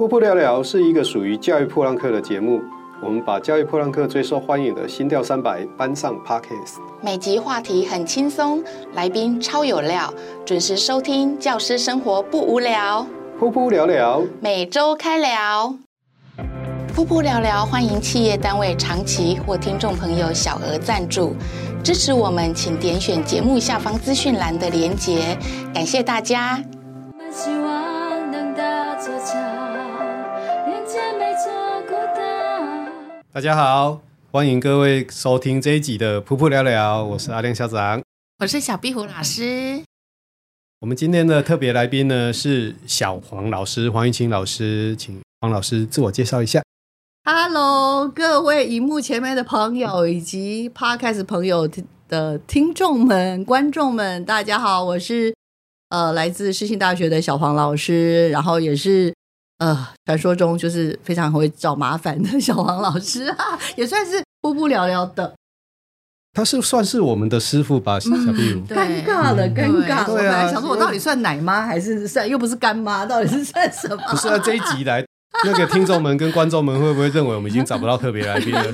噗噗聊聊是一个属于教育破浪客的节目，我们把教育破浪客最受欢迎的心跳三百搬上 Podcast。每集话题很轻松，来宾超有料，准时收听，教师生活不无聊。噗噗聊聊，每周开聊。噗噗聊聊，欢迎企业单位长期或听众朋友小额赞助支持我们，请点选节目下方资讯栏的连结，感谢大家。希望能搭座大家好，欢迎各位收听这一集的噗噗聊聊，我是阿亮校长，我是小壁虎老师。我们今天的特别来宾呢是小黄老师，黄玉清老师，请黄老师自我介绍一下。Hello，各位荧幕前面的朋友以及 Podcast 朋友的听众们、观众们，大家好，我是呃来自世新大学的小黄老师，然后也是呃传说中就是非常会找麻烦的小黄老师啊，也算是不不聊聊的。他是算是我们的师傅吧，小壁虎。尴尬了，尴尬了。对啊，想说我到底算奶妈还是算又不是干妈，到底是算什么？不是啊，这一集来。那个听众们跟观众们会不会认为我们已经找不到特别来宾了？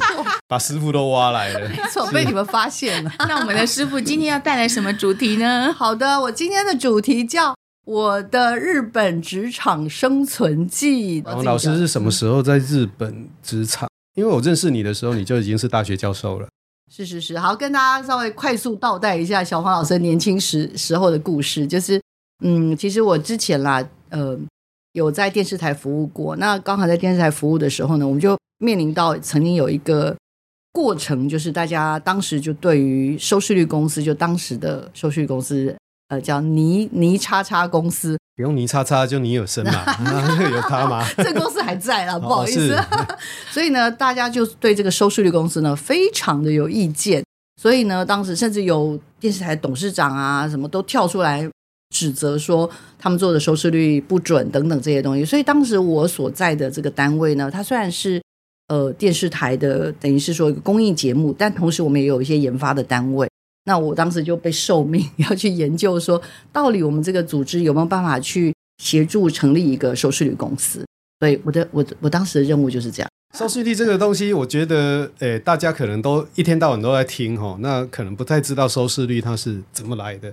把师傅都挖来了，没错，被你们发现了。那我们的师傅今天要带来什么主题呢？好的，我今天的主题叫《我的日本职场生存记》。王老师是什么时候在日本职场？因为我认识你的时候，你就已经是大学教授了。是是是，好，跟大家稍微快速倒带一下小黄老师年轻时时候的故事。就是，嗯，其实我之前啦，呃。有在电视台服务过，那刚好在电视台服务的时候呢，我们就面临到曾经有一个过程，就是大家当时就对于收视率公司，就当时的收视率公司，呃，叫泥泥叉叉公司，不用泥叉叉，就你有生嘛，有他吗？这个公司还在啦，不好意思。哦、所以呢，大家就对这个收视率公司呢非常的有意见，所以呢，当时甚至有电视台董事长啊，什么都跳出来。指责说他们做的收视率不准等等这些东西，所以当时我所在的这个单位呢，它虽然是呃电视台的，等于是说一个公益节目，但同时我们也有一些研发的单位。那我当时就被受命 要去研究说，到底我们这个组织有没有办法去协助成立一个收视率公司？所以我的我的我当时的任务就是这样。收视率这个东西，我觉得诶，大家可能都一天到晚都在听哦，那可能不太知道收视率它是怎么来的。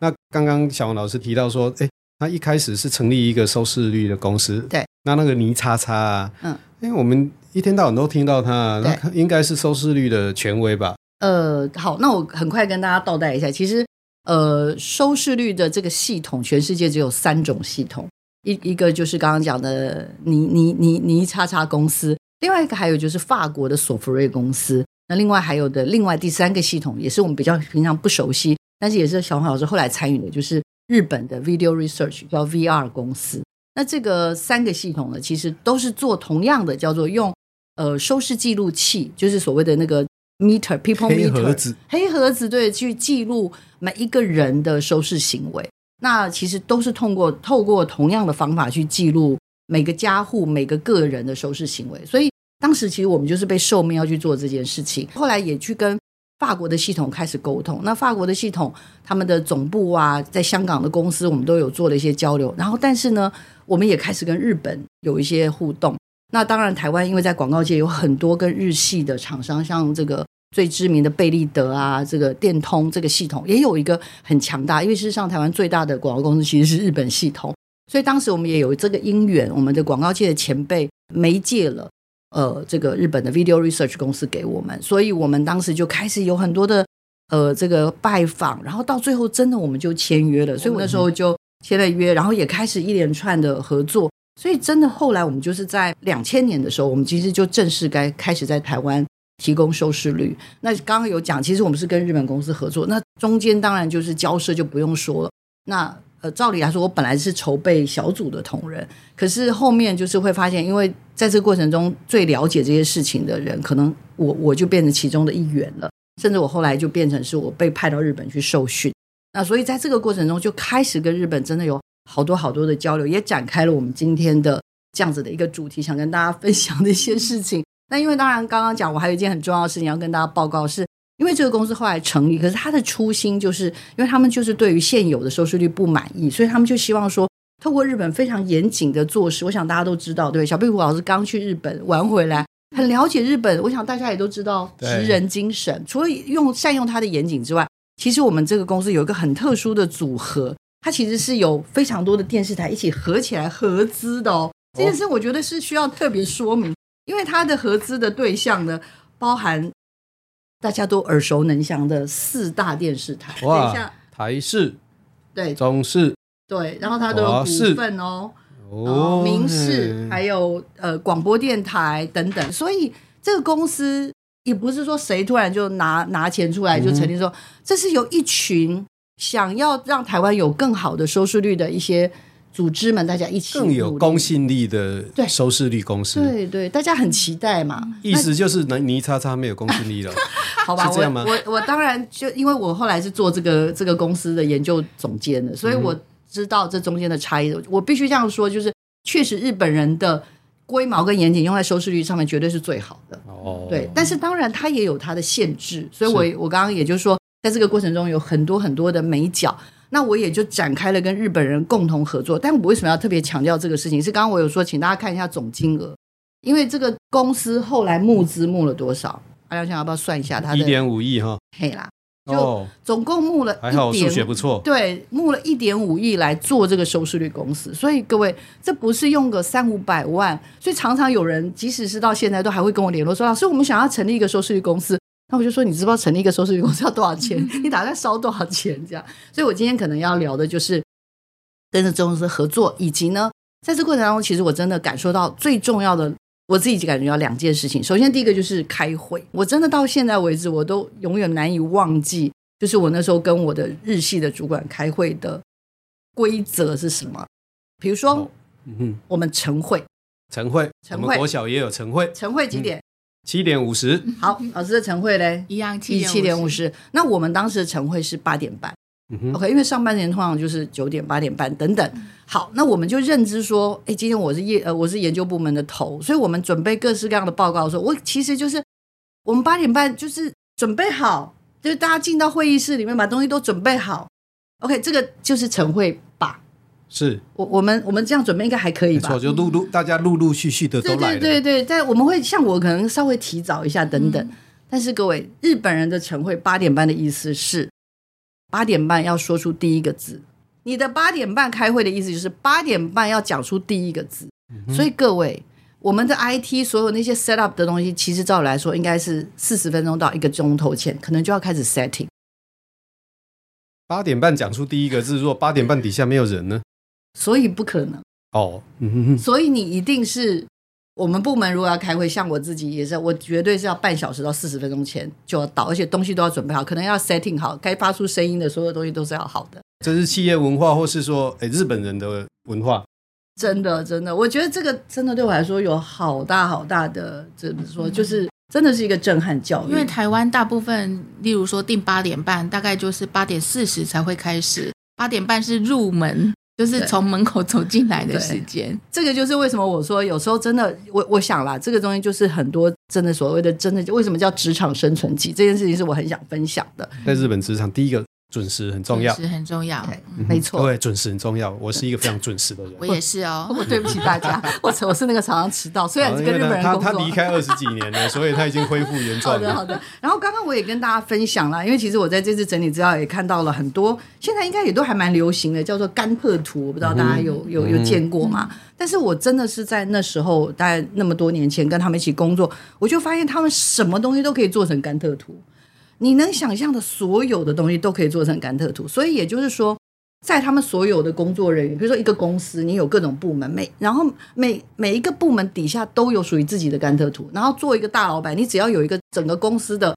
那刚刚小王老师提到说，哎，他一开始是成立一个收视率的公司，对。那那个倪叉叉啊，嗯，因为我们一天到晚都听到他，那应该是收视率的权威吧？呃，好，那我很快跟大家倒带一下，其实，呃，收视率的这个系统，全世界只有三种系统，一一个就是刚刚讲的尼尼尼尼叉叉公司，另外一个还有就是法国的索福瑞公司，那另外还有的另外第三个系统，也是我们比较平常不熟悉。但是也是小黄老师后来参与的，就是日本的 Video Research 叫 VR 公司。那这个三个系统呢，其实都是做同样的，叫做用呃收视记录器，就是所谓的那个 meter people meter 黑盒子，黑盒子对，去记录每一个人的收视行为。那其实都是通过透过同样的方法去记录每个家户每个个人的收视行为。所以当时其实我们就是被受命要去做这件事情，后来也去跟。法国的系统开始沟通，那法国的系统，他们的总部啊，在香港的公司，我们都有做了一些交流。然后，但是呢，我们也开始跟日本有一些互动。那当然，台湾因为在广告界有很多跟日系的厂商，像这个最知名的贝立德啊，这个电通这个系统也有一个很强大。因为事实上，台湾最大的广告公司其实是日本系统，所以当时我们也有这个因缘，我们的广告界的前辈媒介了。呃，这个日本的 Video Research 公司给我们，所以我们当时就开始有很多的呃这个拜访，然后到最后真的我们就签约了，所以我那时候就签了约，然后也开始一连串的合作，所以真的后来我们就是在两千年的时候，我们其实就正式该开始在台湾提供收视率。那刚刚有讲，其实我们是跟日本公司合作，那中间当然就是交涉就不用说了，那。呃，照理来说，我本来是筹备小组的同仁，可是后面就是会发现，因为在这个过程中最了解这些事情的人，可能我我就变成其中的一员了，甚至我后来就变成是我被派到日本去受训。那所以在这个过程中，就开始跟日本真的有好多好多的交流，也展开了我们今天的这样子的一个主题，想跟大家分享的一些事情。那因为当然刚刚讲，我还有一件很重要的事情要跟大家报告是。因为这个公司后来成立，可是他的初心就是，因为他们就是对于现有的收视率不满意，所以他们就希望说透过日本非常严谨的做事，我想大家都知道，对，小壁虎老师刚去日本玩回来，很了解日本，我想大家也都知道职人精神。除了用善用他的严谨之外，其实我们这个公司有一个很特殊的组合，它其实是有非常多的电视台一起合起来合资的哦。这件事我觉得是需要特别说明，因为它的合资的对象呢，包含大家都耳熟能详的四大电视台。哇，等一下，台视、对，中视。对，然后它都有股份哦，哦，民视还有呃广播电台等等，所以这个公司也不是说谁突然就拿拿钱出来就成立说，这是有一群想要让台湾有更好的收视率的一些组织们，大家一起更有公信力的收视率公司，对对，对，大家很期待嘛，意思就是能泥叉叉没有公信力了，好吧？我我我当然就因为我后来是做这个这个公司的研究总监的，所以我。知道这中间的差异，我必须这样说，就是确实日本人的龟毛跟严谨用在收视率上面绝对是最好的。哦，对，但是当然它也有它的限制，所以我我刚刚也就是说，在这个过程中有很多很多的美角，那我也就展开了跟日本人共同合作。但我为什么要特别强调这个事情？是刚刚我有说，请大家看一下总金额，因为这个公司后来募资募了多少？阿亮想要不要算一下？他的一点五亿哈，嘿啦。就总共募了一点，还好数学不错。对，募了一点五亿来做这个收视率公司，所以各位，这不是用个三五百万，所以常常有人，即使是到现在，都还会跟我联络说，老师，我们想要成立一个收视率公司，那我就说，你知不知道成立一个收视率公司要多少钱？你打算烧多少钱？这样，所以我今天可能要聊的就是跟着这公司合作，以及呢，在这过程当中，其实我真的感受到最重要的。我自己感觉到两件事情。首先，第一个就是开会，我真的到现在为止，我都永远难以忘记，就是我那时候跟我的日系的主管开会的规则是什么。比如说，哦、嗯，我们晨会，晨会，晨会，我们国小也有晨会，晨会几点？七点五十。好，老师的晨会嘞，一样七七点五十。那我们当时的晨会是八点半。嗯、OK，因为上半年通常就是九点、八点半等等。好，那我们就认知说，哎，今天我是业呃，我是研究部门的头，所以我们准备各式各样的报告的时候，我其实就是我们八点半就是准备好，就是大家进到会议室里面把东西都准备好。OK，这个就是晨会吧？是我我们我们这样准备应该还可以吧？没错，就陆陆大家陆陆续续的都来了。对对对，但我们会像我可能稍微提早一下等等。嗯、但是各位，日本人的晨会八点半的意思是。八点半要说出第一个字，你的八点半开会的意思就是八点半要讲出第一个字。嗯、所以各位，我们的 IT 所有那些 set up 的东西，其实照理来说应该是四十分钟到一个钟头前，可能就要开始 setting。八点半讲出第一个字，如果八点半底下没有人呢？所以不可能哦。所以你一定是。我们部门如果要开会，像我自己也是，我绝对是要半小时到四十分钟前就要到，而且东西都要准备好，可能要 setting 好，该发出声音的所有东西都是要好的。这是企业文化，或是说，哎，日本人的文化。真的，真的，我觉得这个真的对我来说有好大好大的，怎么说，就是真的是一个震撼教育。因为台湾大部分，例如说定八点半，大概就是八点四十才会开始，八点半是入门。就是从门口走进来的时间，这个就是为什么我说有时候真的，我我想啦，这个东西就是很多真的所谓的真的，为什么叫职场生存记？这件事情是我很想分享的。在日本职场，第一个。准时很重要，准时很重要，嗯、没错。对，准时很重要。我是一个非常准时的人，我也是哦。我对不起大家，我我是那个常常迟到，虽然是跟日本人工作。他他离开二十几年了，所以他已经恢复原状。好的好的。然后刚刚我也跟大家分享了，因为其实我在这次整理资料也看到了很多，现在应该也都还蛮流行的，叫做甘特图，我不知道大家有、嗯、有有见过吗？嗯、但是我真的是在那时候，大概那么多年前跟他们一起工作，我就发现他们什么东西都可以做成甘特图。你能想象的所有的东西都可以做成甘特图，所以也就是说，在他们所有的工作人员，比如说一个公司，你有各种部门，每然后每每一个部门底下都有属于自己的甘特图，然后做一个大老板，你只要有一个整个公司的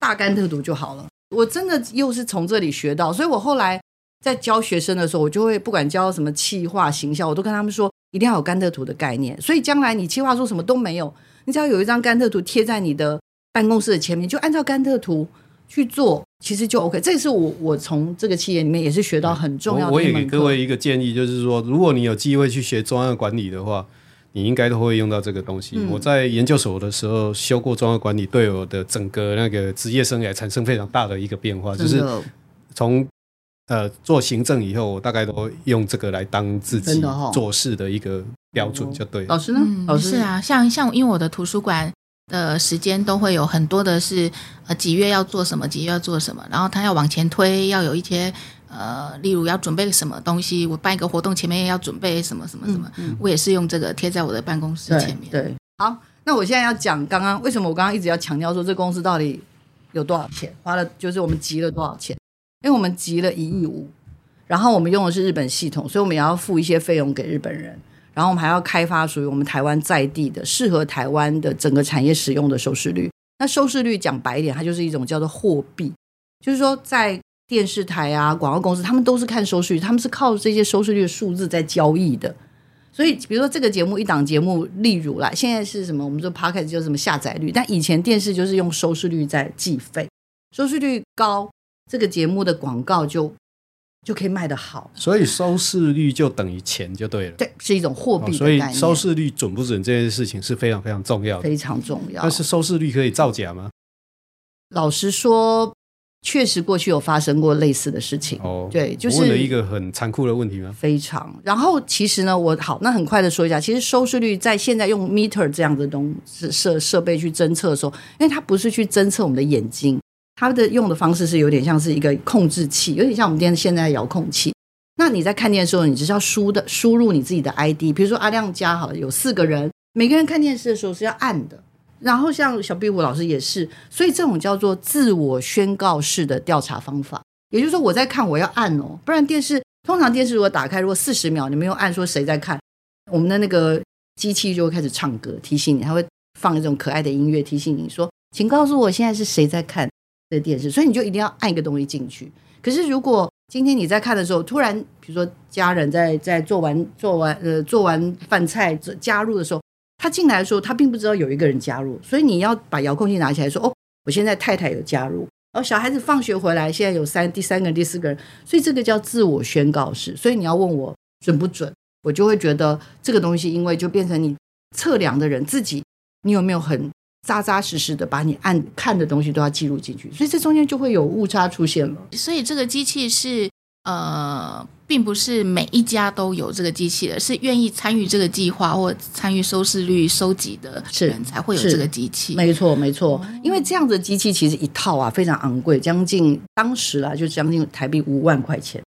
大甘特图就好了。我真的又是从这里学到，所以我后来在教学生的时候，我就会不管教什么企划、行销，我都跟他们说，一定要有甘特图的概念。所以将来你企划说什么都没有，你只要有一张甘特图贴在你的。办公室的前面就按照甘特图去做，其实就 OK。这是我我从这个企业里面也是学到很重要的。我也给各位一个建议，就是说，如果你有机会去学专案管理的话，你应该都会用到这个东西。嗯、我在研究所的时候修过专案管理，对我的整个那个职业生涯产生非常大的一个变化，就是从呃做行政以后，我大概都用这个来当自己做事的一个标准，就对。老师呢？嗯、老师是啊，像像因为我的图书馆的时间都会有很多的是呃几月要做什么，几月要做什么，然后他要往前推，要有一些。呃，例如要准备什么东西，我办一个活动前面也要准备什么什么什么，嗯嗯、我也是用这个贴在我的办公室前面。对，对，好，那我现在要讲刚刚为什么我刚刚一直要强调说这公司到底有多少钱，花了就是我们集了多少钱，因为我们集了一亿五，然后我们用的是日本系统，所以我们也要付一些费用给日本人，然后我们还要开发属于我们台湾在地的适合台湾的整个产业使用的收视率。那收视率讲白一点，它就是一种叫做货币，就是说在。电视台啊，广告公司，他们都是看收视率，他们是靠这些收视率的数字在交易的。所以，比如说这个节目一档节目，例如啦，现在是什么？我们说 Podcast 就是什么下载率，但以前电视就是用收视率在计费，收视率高，这个节目的广告就就可以卖得好。所以收视率就等于钱就对了。对，是一种货币。所以收视率准不准这件事情是非常非常重要的，非常重要。但是收视率可以造假吗？老实说。确实，过去有发生过类似的事情。哦，对，就是问了一个很残酷的问题吗？非常。然后，其实呢，我好，那很快的说一下，其实收视率在现在用 meter 这样的东西设设备去侦测的时候，因为它不是去侦测我们的眼睛，它的用的方式是有点像是一个控制器，有点像我们电视现在的遥控器。那你在看电视的时候，你只是要输的输入你自己的 ID，比如说阿亮家好了，有四个人，每个人看电视的时候是要按的。然后像小壁虎老师也是，所以这种叫做自我宣告式的调查方法，也就是说我在看，我要按哦，不然电视通常电视如果打开，如果四十秒你没有按说谁在看，我们的那个机器就会开始唱歌提醒你，它会放一种可爱的音乐提醒你说，请告诉我现在是谁在看的电视，所以你就一定要按一个东西进去。可是如果今天你在看的时候，突然比如说家人在在做完做完呃做完饭菜加入的时候。他进来的时候，他并不知道有一个人加入，所以你要把遥控器拿起来说：“哦，我现在太太有加入。”哦，小孩子放学回来，现在有三第三个人、第四个人，所以这个叫自我宣告式。所以你要问我准不准，我就会觉得这个东西，因为就变成你测量的人自己，你有没有很扎扎实实的把你按看的东西都要记录进去，所以这中间就会有误差出现了。所以这个机器是。呃，并不是每一家都有这个机器的，是愿意参与这个计划或参与收视率收集的人才会有这个机器。没错，没错，因为这样的机器其实一套啊非常昂贵，将近当时啊就将近台币五万块钱，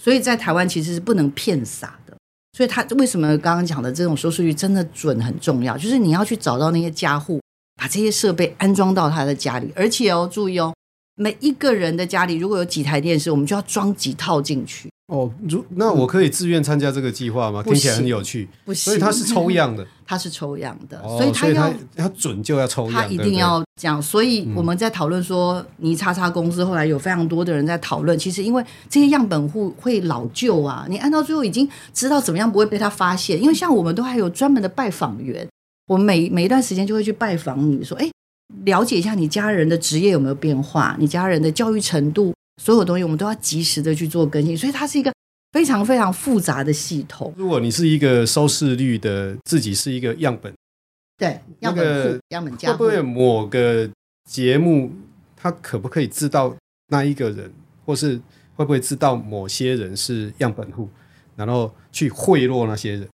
所以在台湾其实是不能骗傻的。所以他为什么刚刚讲的这种收视率真的准很重要，就是你要去找到那些家户，把这些设备安装到他的家里，而且哦，注意哦。每一个人的家里如果有几台电视，我们就要装几套进去。哦，如那我可以自愿参加这个计划吗？听起来很有趣。不行，所以它是抽样的。它是抽样的，哦、所以它要它准就要抽样。它一定要这样。所以我们在讨论说，泥叉叉公司后来有非常多的人在讨论，其实因为这些样本户会老旧啊，你按到最后已经知道怎么样不会被他发现。因为像我们都还有专门的拜访员，我每每一段时间就会去拜访你说，哎。了解一下你家人的职业有没有变化，你家人的教育程度，所有东西我们都要及时的去做更新，所以它是一个非常非常复杂的系统。如果你是一个收视率的，自己是一个样本，对，样本户、样本家，会不会某个节目，它可不可以知道那一个人，或是会不会知道某些人是样本户，然后去贿赂那些人？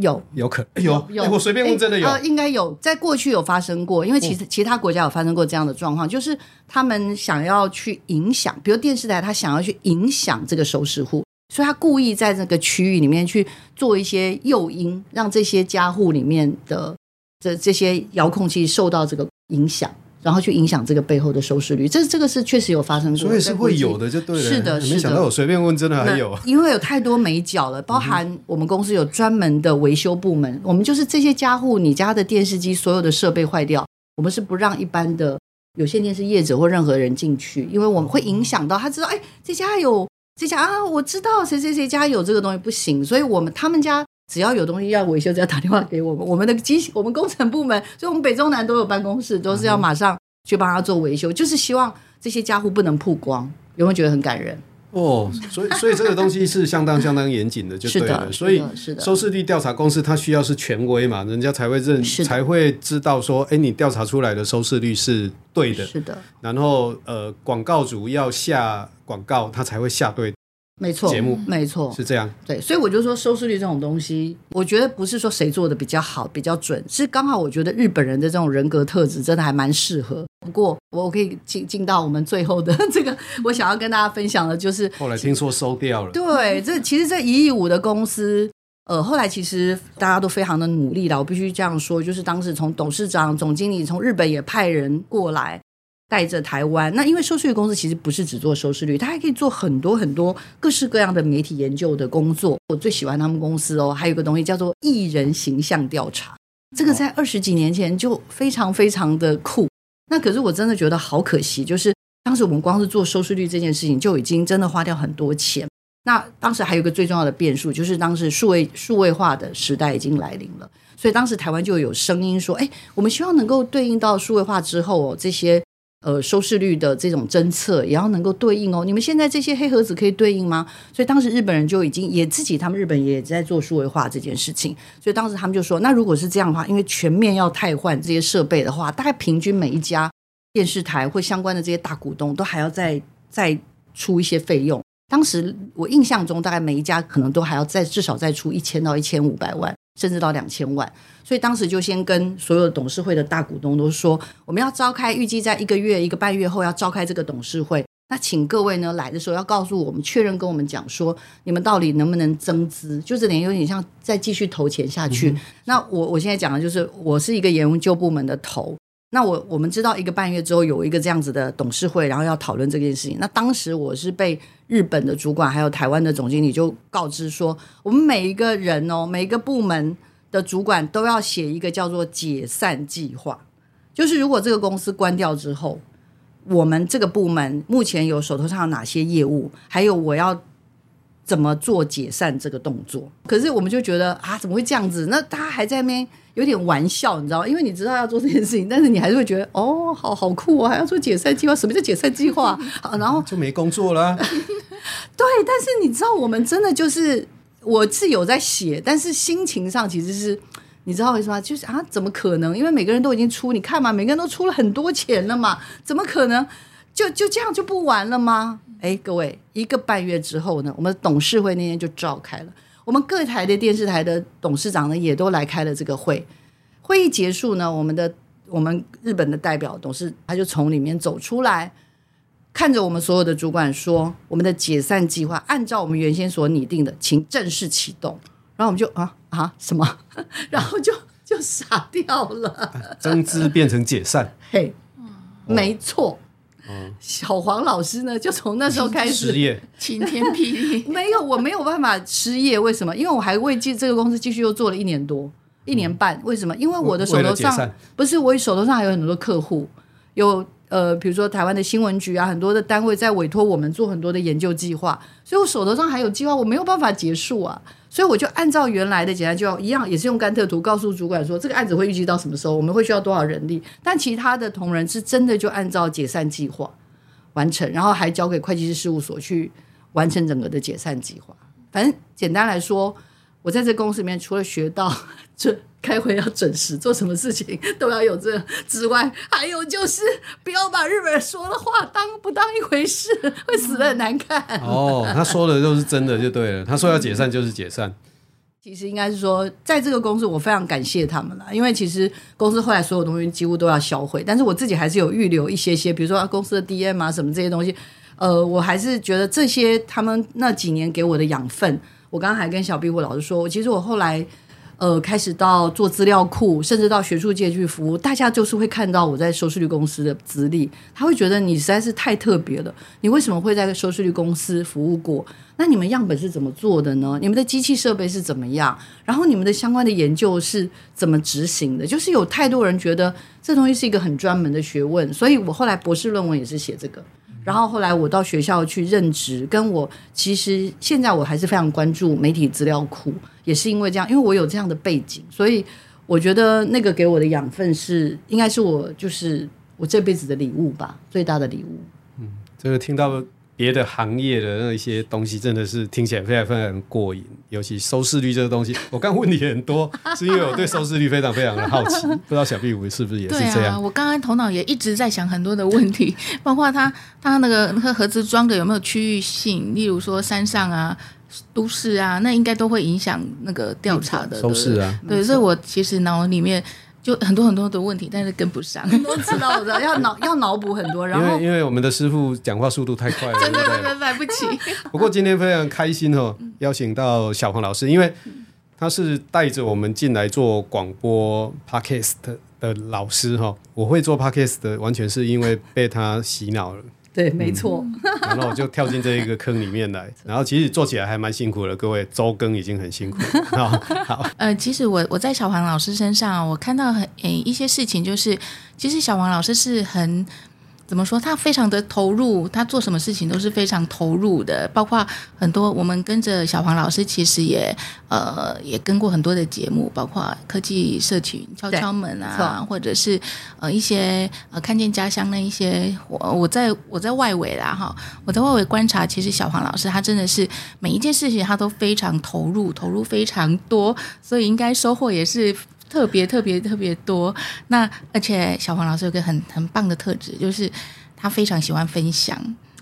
有。有可有有，我随便问，真的有，呃，应该有，在过去有发生过，因为其实其他国家有发生过这样的状况，就是他们想要去影响，比如电视台，他想要去影响这个收视户，所以他故意在这个区域里面去做一些诱因，让这些家户里面的这这些遥控器受到这个影响。然后去影响这个背后的收视率，这这个是确实有发生过，所以是会有的，就对了。是的，是的。没想到我随便问，真的还有。因为有太多美角了，包含我们公司有专门的维修部门，我们就是这些家户，你家的电视机所有的设备坏掉，我们是不让一般的有线电视业者或任何人进去，因为我们会影响到他知道，哎，这家有这家啊，我知道谁谁谁家有这个东西不行，所以我们他们家。只要有东西要维修，只要打电话给我们，我们的机我们工程部门，所以我们北中南都有办公室，都是要马上去帮他做维修，就是希望这些家户不能曝光。有没有觉得很感人？哦，所以所以这个东西是相当相当严谨的，就对了。所以收视率调查公司它需要是权威嘛，人家才会认，才会知道说，哎，你调查出来的收视率是对的。是的。然后呃，广告主要下广告，他才会下对没错，节目没错是这样。对，所以我就说收视率这种东西，我觉得不是说谁做的比较好、比较准，是刚好我觉得日本人的这种人格特质真的还蛮适合。不过我可以进进到我们最后的这个，我想要跟大家分享的就是，后来听说收掉了。对，这其实这一亿五的公司，呃，后来其实大家都非常的努力了。我必须这样说，就是当时从董事长、总经理从日本也派人过来。带着台湾，那因为收视率公司其实不是只做收视率，它还可以做很多很多各式各样的媒体研究的工作。我最喜欢他们公司哦，还有个东西叫做艺人形象调查，这个在二十几年前就非常非常的酷。那可是我真的觉得好可惜，就是当时我们光是做收视率这件事情就已经真的花掉很多钱。那当时还有一个最重要的变数，就是当时数位数位化的时代已经来临了，所以当时台湾就有声音说：“哎，我们希望能够对应到数位化之后哦，这些。”呃，收视率的这种侦测也要能够对应哦。你们现在这些黑盒子可以对应吗？所以当时日本人就已经也自己，他们日本也在做数位化这件事情。所以当时他们就说，那如果是这样的话，因为全面要汰换这些设备的话，大概平均每一家电视台或相关的这些大股东都还要再再出一些费用。当时我印象中，大概每一家可能都还要再至少再出一千到一千五百万。甚至到两千万，所以当时就先跟所有的董事会的大股东都说，我们要召开，预计在一个月一个半月后要召开这个董事会。那请各位呢来的时候要告诉我们，确认跟我们讲说，你们到底能不能增资，就这点有点像再继续投钱下去。嗯、那我我现在讲的就是，我是一个研究部门的头。那我我们知道一个半月之后有一个这样子的董事会，然后要讨论这件事情。那当时我是被日本的主管还有台湾的总经理就告知说，我们每一个人哦，每一个部门的主管都要写一个叫做解散计划，就是如果这个公司关掉之后，我们这个部门目前有手头上有哪些业务，还有我要。怎么做解散这个动作？可是我们就觉得啊，怎么会这样子？那大家还在那边有点玩笑，你知道吗？因为你知道要做这件事情，但是你还是会觉得哦，好好酷哦，还要做解散计划？什么叫解散计划？好，然后就没工作了。对，但是你知道，我们真的就是我是有在写，但是心情上其实是你知道为什么？就是啊，怎么可能？因为每个人都已经出，你看嘛，每个人都出了很多钱了嘛，怎么可能就就这样就不玩了吗？哎，各位，一个半月之后呢，我们董事会那天就召开了。我们各台的电视台的董事长呢，也都来开了这个会。会议结束呢，我们的我们日本的代表董事他就从里面走出来，看着我们所有的主管说：“我们的解散计划按照我们原先所拟定的，请正式启动。”然后我们就啊啊什么？然后就就傻掉了。增资变成解散，嘿，没错。小黄老师呢，就从那时候开始失业，晴天霹雳。没有，我没有办法失业。为什么？因为我还为继这个公司继续又做了一年多，一年半。为什么？因为我的手头上不是我手头上还有很多客户，有呃，比如说台湾的新闻局啊，很多的单位在委托我们做很多的研究计划，所以我手头上还有计划，我没有办法结束啊。所以我就按照原来的简单计划一样，也是用甘特图告诉主管说，这个案子会预计到什么时候，我们会需要多少人力。但其他的同仁是真的就按照解散计划完成，然后还交给会计师事务所去完成整个的解散计划。反正简单来说，我在这公司里面除了学到 这。开会要准时，做什么事情都要有这之外，还有就是不要把日本人说的话当不当一回事，会死的很难看。哦，他说的都是真的就对了。他说要解散就是解散。其实应该是说，在这个公司我非常感谢他们了，因为其实公司后来所有东西几乎都要销毁，但是我自己还是有预留一些些，比如说公司的 DM 啊什么这些东西。呃，我还是觉得这些他们那几年给我的养分，我刚刚还跟小壁虎老师说，其实我后来。呃，开始到做资料库，甚至到学术界去服务，大家就是会看到我在收视率公司的资历，他会觉得你实在是太特别了。你为什么会在收视率公司服务过？那你们样本是怎么做的呢？你们的机器设备是怎么样？然后你们的相关的研究是怎么执行的？就是有太多人觉得这东西是一个很专门的学问，所以我后来博士论文也是写这个。然后后来我到学校去任职，跟我其实现在我还是非常关注媒体资料库，也是因为这样，因为我有这样的背景，所以我觉得那个给我的养分是应该是我就是我这辈子的礼物吧，最大的礼物。嗯，这个听到别的行业的那一些东西，真的是听起来非常非常过瘾。尤其收视率这个东西，我刚问你很多，是因为我对收视率非常非常的好奇。不知道小壁虎是不是也是这样？啊，我刚刚头脑也一直在想很多的问题，包括它它那个那个盒子装的有没有区域性，例如说山上啊、都市啊，那应该都会影响那个调查的收视啊。对，所以我其实脑里面。就很多很多的问题，但是跟不上。我知道我知道，要脑要脑补很多。然后因为因为我们的师傅讲话速度太快了，真的真的来不及。不过今天非常开心哦，邀请到小黄老师，因为他是带着我们进来做广播 Podcast 的老师哈。我会做 Podcast 的，完全是因为被他洗脑了。对，没错、嗯。然后我就跳进这一个坑里面来，然后其实做起来还蛮辛苦的。各位周更已经很辛苦了。好，呃，其实我我在小黄老师身上，我看到很诶一些事情，就是其实小黄老师是很。怎么说？他非常的投入，他做什么事情都是非常投入的。包括很多我们跟着小黄老师，其实也呃也跟过很多的节目，包括科技社群敲敲门啊，或者是呃一些呃看见家乡那一些。我我在我在外围啦哈，我在外围观察，其实小黄老师他真的是每一件事情他都非常投入，投入非常多，所以应该收获也是。特别特别特别多，那而且小黄老师有个很很棒的特质，就是他非常喜欢分享，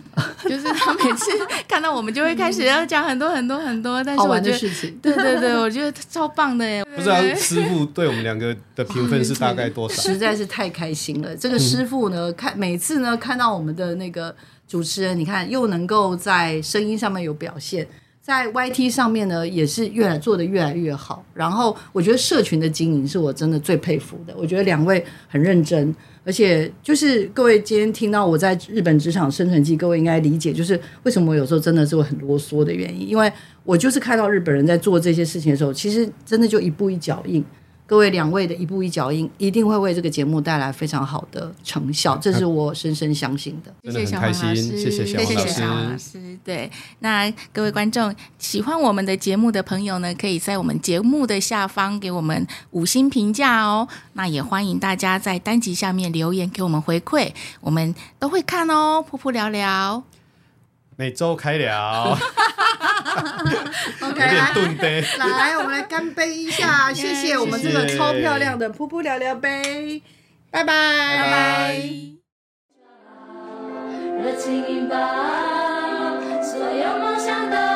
就是他每次看到我们就会开始要讲很多很多很多，但是我觉得，对对对，我觉得超棒的耶！不知道师傅对我们两个的评分是大概多少？实在是太开心了。这个师傅呢，看每次呢看到我们的那个主持人，你看又能够在声音上面有表现。在 YT 上面呢，也是越来做的越来越好。然后我觉得社群的经营是我真的最佩服的。我觉得两位很认真，而且就是各位今天听到我在日本职场生存记，各位应该理解，就是为什么我有时候真的是会很啰嗦的原因，因为我就是看到日本人在做这些事情的时候，其实真的就一步一脚印。各位两位的一步一脚印，一定会为这个节目带来非常好的成效，这是我深深相信的。真的很开心，谢谢小黄老师，谢谢小黄老师。对，那各位观众喜欢我们的节目的朋友呢，可以在我们节目的下方给我们五星评价哦。那也欢迎大家在单集下面留言给我们回馈，我们都会看哦。噗噗聊聊，每周开聊。OK，来，来，我们来干杯一下，谢谢我们这个超漂亮的噗噗聊聊杯，拜拜，拜拜。热情引爆，所有梦想都。